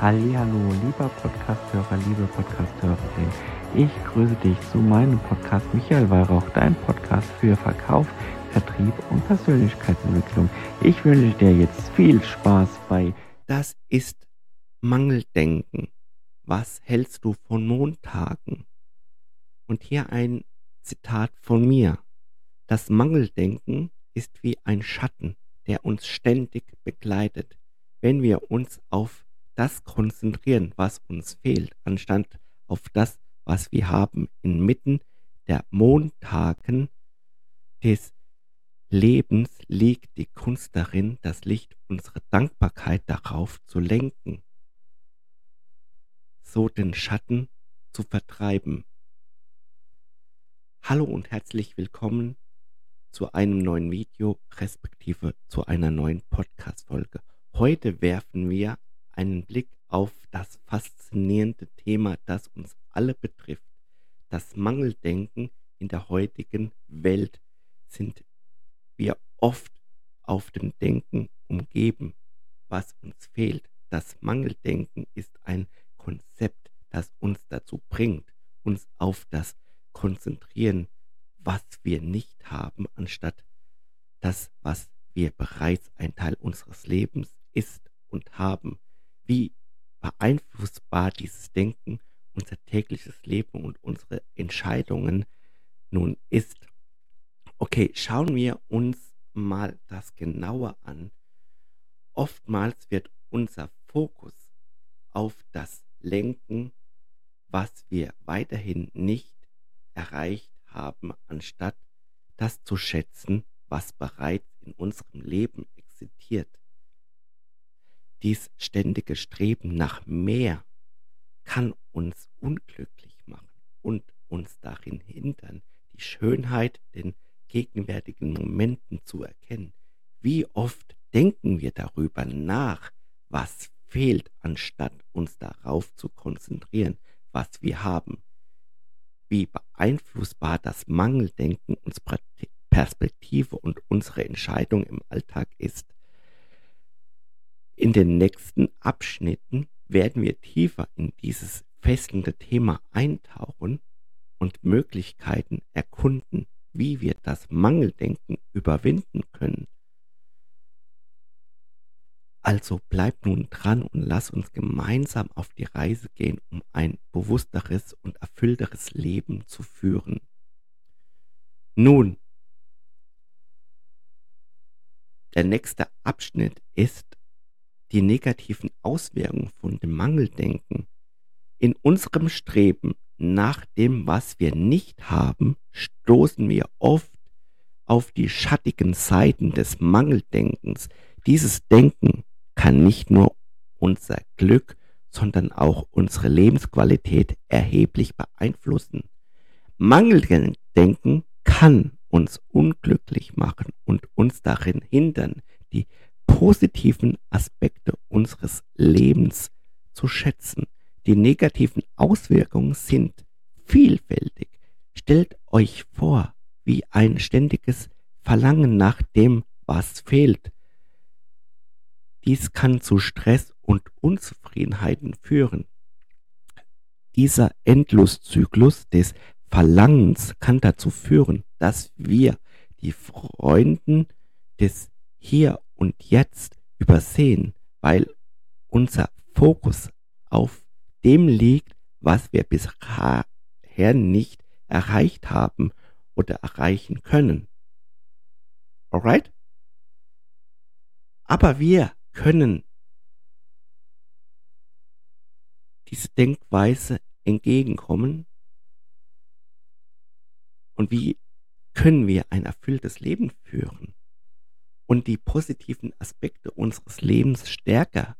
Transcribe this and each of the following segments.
Hallo, lieber Podcasthörer, liebe Podcasthörerin. Ich grüße dich zu meinem Podcast Michael Weihrauch, dein Podcast für Verkauf, Vertrieb und Persönlichkeitsentwicklung. Ich wünsche dir jetzt viel Spaß bei Das ist Mangeldenken. Was hältst du von Montagen? Und hier ein Zitat von mir. Das Mangeldenken ist wie ein Schatten, der uns ständig begleitet. Wenn wir uns auf das konzentrieren, was uns fehlt, anstatt auf das, was wir haben, inmitten der Montagen des Lebens liegt die Kunst darin, das Licht unserer Dankbarkeit darauf zu lenken, so den Schatten zu vertreiben. Hallo und herzlich willkommen zu einem neuen Video, respektive zu einer neuen Podcast-Folge. Heute werfen wir einen Blick auf das faszinierende Thema, das uns alle betrifft. Das Mangeldenken in der heutigen Welt sind wir oft auf dem Denken umgeben, was uns fehlt. Das Mangeldenken ist ein Konzept, das uns dazu bringt, uns auf das konzentrieren, was wir nicht haben, anstatt das, was wir bereits ein Teil unseres Lebens ist und haben wie beeinflussbar dieses Denken unser tägliches Leben und unsere Entscheidungen nun ist. Okay, schauen wir uns mal das genauer an. Oftmals wird unser Fokus auf das lenken, was wir weiterhin nicht erreicht haben, anstatt das zu schätzen, was bereits in unserem Leben existiert. Dies ständige Streben nach mehr kann uns unglücklich machen und uns darin hindern, die Schönheit den gegenwärtigen Momenten zu erkennen. Wie oft denken wir darüber nach, was fehlt, anstatt uns darauf zu konzentrieren, was wir haben. Wie beeinflussbar das Mangeldenken unsere Perspektive und unsere Entscheidung im Alltag ist. In den nächsten Abschnitten werden wir tiefer in dieses fesselnde Thema eintauchen und Möglichkeiten erkunden, wie wir das Mangeldenken überwinden können. Also bleib nun dran und lass uns gemeinsam auf die Reise gehen, um ein bewussteres und erfüllteres Leben zu führen. Nun, der nächste Abschnitt ist die negativen Auswirkungen von dem Mangeldenken. In unserem Streben nach dem, was wir nicht haben, stoßen wir oft auf die schattigen Seiten des Mangeldenkens. Dieses Denken kann nicht nur unser Glück, sondern auch unsere Lebensqualität erheblich beeinflussen. Mangeldenken kann uns unglücklich machen und uns darin hindern, positiven Aspekte unseres Lebens zu schätzen. Die negativen Auswirkungen sind vielfältig. Stellt euch vor, wie ein ständiges Verlangen nach dem, was fehlt. Dies kann zu Stress und Unzufriedenheiten führen. Dieser Endloszyklus des Verlangens kann dazu führen, dass wir die Freunden des Hier und Jetzt übersehen, weil unser Fokus auf dem liegt, was wir bisher nicht erreicht haben oder erreichen können. Alright? Aber wir können diese Denkweise entgegenkommen. Und wie können wir ein erfülltes Leben führen? Und die positiven Aspekte unseres Lebens stärker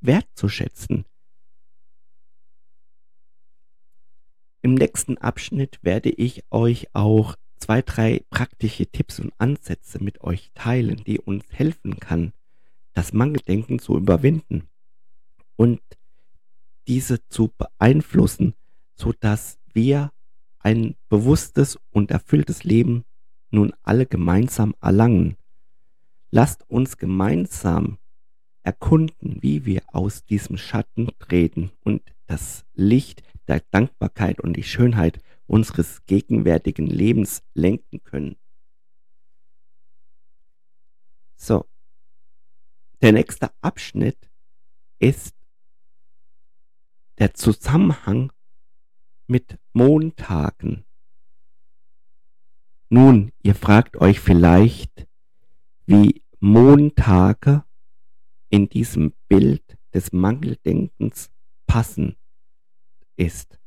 wertzuschätzen. Im nächsten Abschnitt werde ich euch auch zwei, drei praktische Tipps und Ansätze mit euch teilen, die uns helfen kann, das Mangeldenken zu überwinden und diese zu beeinflussen, so dass wir ein bewusstes und erfülltes Leben nun alle gemeinsam erlangen. Lasst uns gemeinsam erkunden, wie wir aus diesem Schatten treten und das Licht der Dankbarkeit und die Schönheit unseres gegenwärtigen Lebens lenken können. So, der nächste Abschnitt ist der Zusammenhang mit Montagen. Nun, ihr fragt euch vielleicht, wie Montage in diesem Bild des Mangeldenkens passen ist.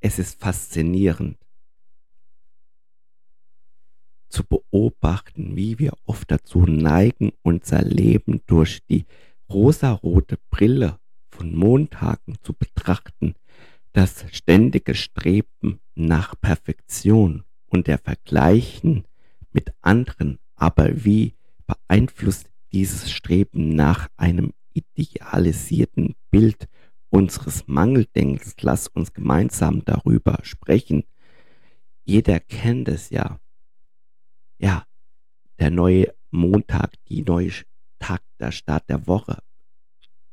Es ist faszinierend zu beobachten, wie wir oft dazu neigen, unser Leben durch die rosarote Brille von Montagen zu betrachten, das ständige Streben nach Perfektion und der Vergleichen mit anderen, aber wie beeinflusst dieses Streben nach einem idealisierten Bild unseres Mangeldenkens? Lass uns gemeinsam darüber sprechen. Jeder kennt es ja. Ja, der neue Montag, die neue Tag, der Start der Woche.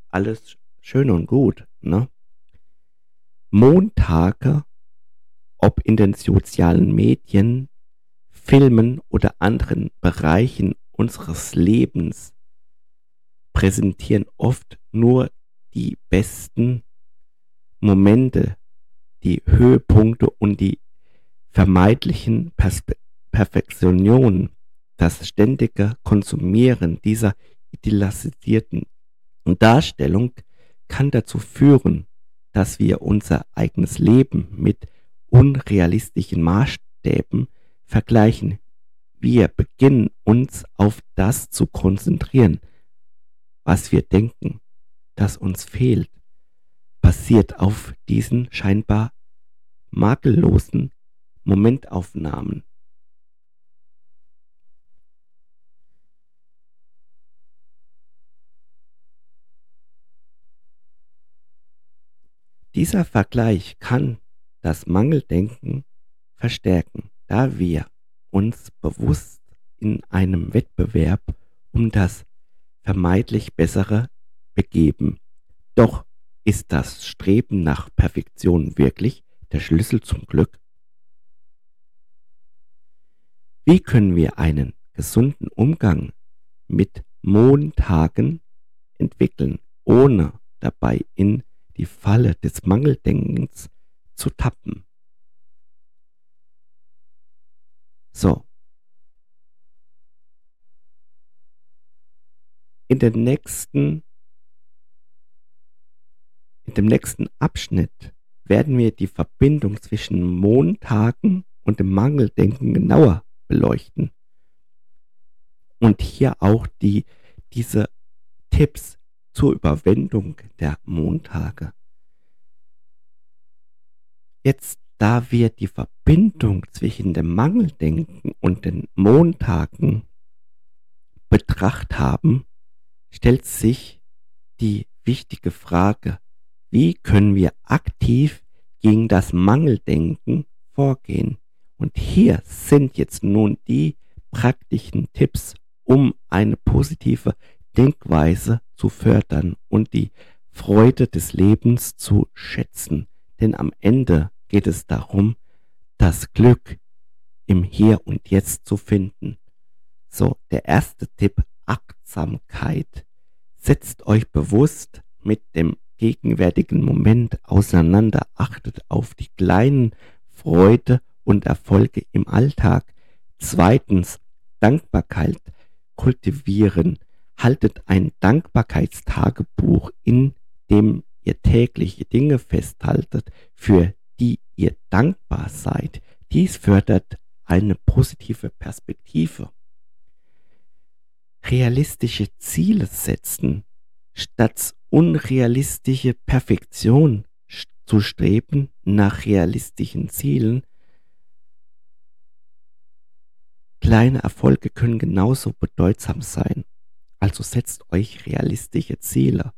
Alles schön und gut, ne? Montage, ob in den sozialen Medien, Filmen oder anderen Bereichen unseres Lebens, präsentieren oft nur die besten Momente, die Höhepunkte und die vermeidlichen Perspe Perfektionen, das ständige Konsumieren dieser idealisierten Darstellung kann dazu führen, dass wir unser eigenes Leben mit unrealistischen Maßstäben vergleichen. Wir beginnen uns auf das zu konzentrieren, was wir denken, das uns fehlt, basiert auf diesen scheinbar makellosen Momentaufnahmen. Dieser Vergleich kann das Mangeldenken verstärken, da wir uns bewusst in einem Wettbewerb um das vermeintlich Bessere begeben. Doch ist das Streben nach Perfektion wirklich der Schlüssel zum Glück? Wie können wir einen gesunden Umgang mit Montagen entwickeln, ohne dabei in die Falle des Mangeldenkens zu tappen. So. In der nächsten in dem nächsten Abschnitt werden wir die Verbindung zwischen Montagen und dem Mangeldenken genauer beleuchten. Und hier auch die, diese Tipps zur Überwindung der Montage. Jetzt, da wir die Verbindung zwischen dem Mangeldenken und den Montagen betrachtet haben, stellt sich die wichtige Frage, wie können wir aktiv gegen das Mangeldenken vorgehen? Und hier sind jetzt nun die praktischen Tipps, um eine positive Denkweise zu fördern und die Freude des Lebens zu schätzen. Denn am Ende geht es darum, das Glück im Hier und Jetzt zu finden. So, der erste Tipp, Achtsamkeit. Setzt euch bewusst mit dem gegenwärtigen Moment auseinander, achtet auf die kleinen Freude und Erfolge im Alltag. Zweitens, Dankbarkeit kultivieren. Haltet ein Dankbarkeitstagebuch, in dem ihr tägliche Dinge festhaltet, für die ihr dankbar seid. Dies fördert eine positive Perspektive. Realistische Ziele setzen, statt unrealistische Perfektion zu streben nach realistischen Zielen. Kleine Erfolge können genauso bedeutsam sein. Also setzt euch realistische Ziele,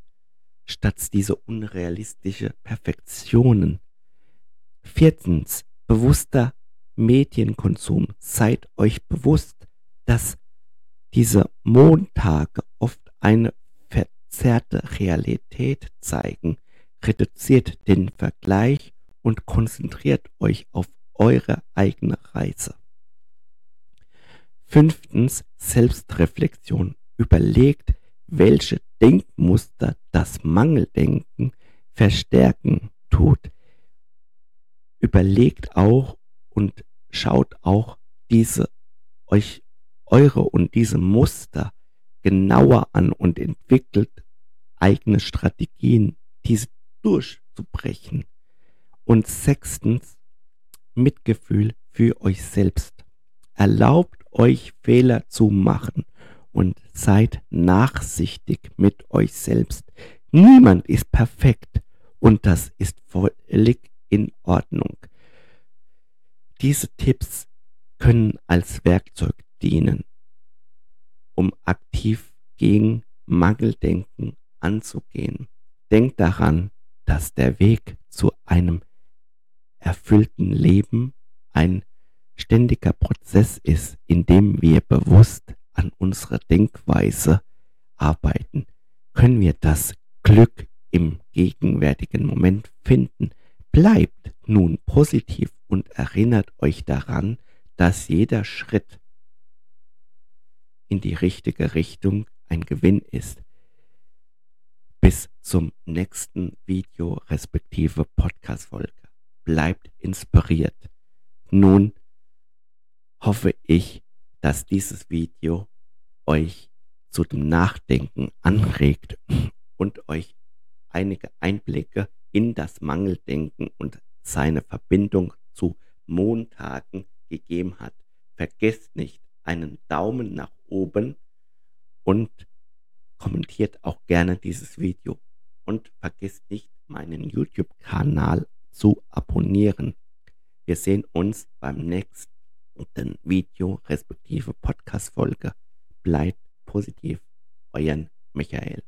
statt diese unrealistische Perfektionen. Viertens, bewusster Medienkonsum. Seid euch bewusst, dass diese Montage oft eine verzerrte Realität zeigen. Reduziert den Vergleich und konzentriert euch auf eure eigene Reise. Fünftens Selbstreflexion. Überlegt, welche Denkmuster das Mangeldenken verstärken tut. Überlegt auch und schaut auch diese euch eure und diese Muster genauer an und entwickelt eigene Strategien, diese durchzubrechen. Und sechstens, Mitgefühl für euch selbst. Erlaubt euch Fehler zu machen und seid nachsichtig mit euch selbst. Niemand ist perfekt und das ist völlig in Ordnung. Diese Tipps können als Werkzeug dienen, um aktiv gegen Mangeldenken anzugehen. Denkt daran, dass der Weg zu einem erfüllten Leben ein ständiger Prozess ist, in dem wir bewusst an unserer Denkweise arbeiten, können wir das Glück im gegenwärtigen Moment finden. Bleibt nun positiv und erinnert euch daran, dass jeder Schritt in die richtige Richtung ein Gewinn ist. Bis zum nächsten Video respektive Podcast-Folge. Bleibt inspiriert. Nun hoffe ich, dass dieses Video euch zu dem Nachdenken anregt und euch einige Einblicke in das Mangeldenken und seine Verbindung zu Montagen gegeben hat. Vergesst nicht einen Daumen nach oben und kommentiert auch gerne dieses Video. Und vergesst nicht, meinen YouTube-Kanal zu abonnieren. Wir sehen uns beim nächsten Video respektive Podcast-Folge. Bleibt positiv. Euer Michael.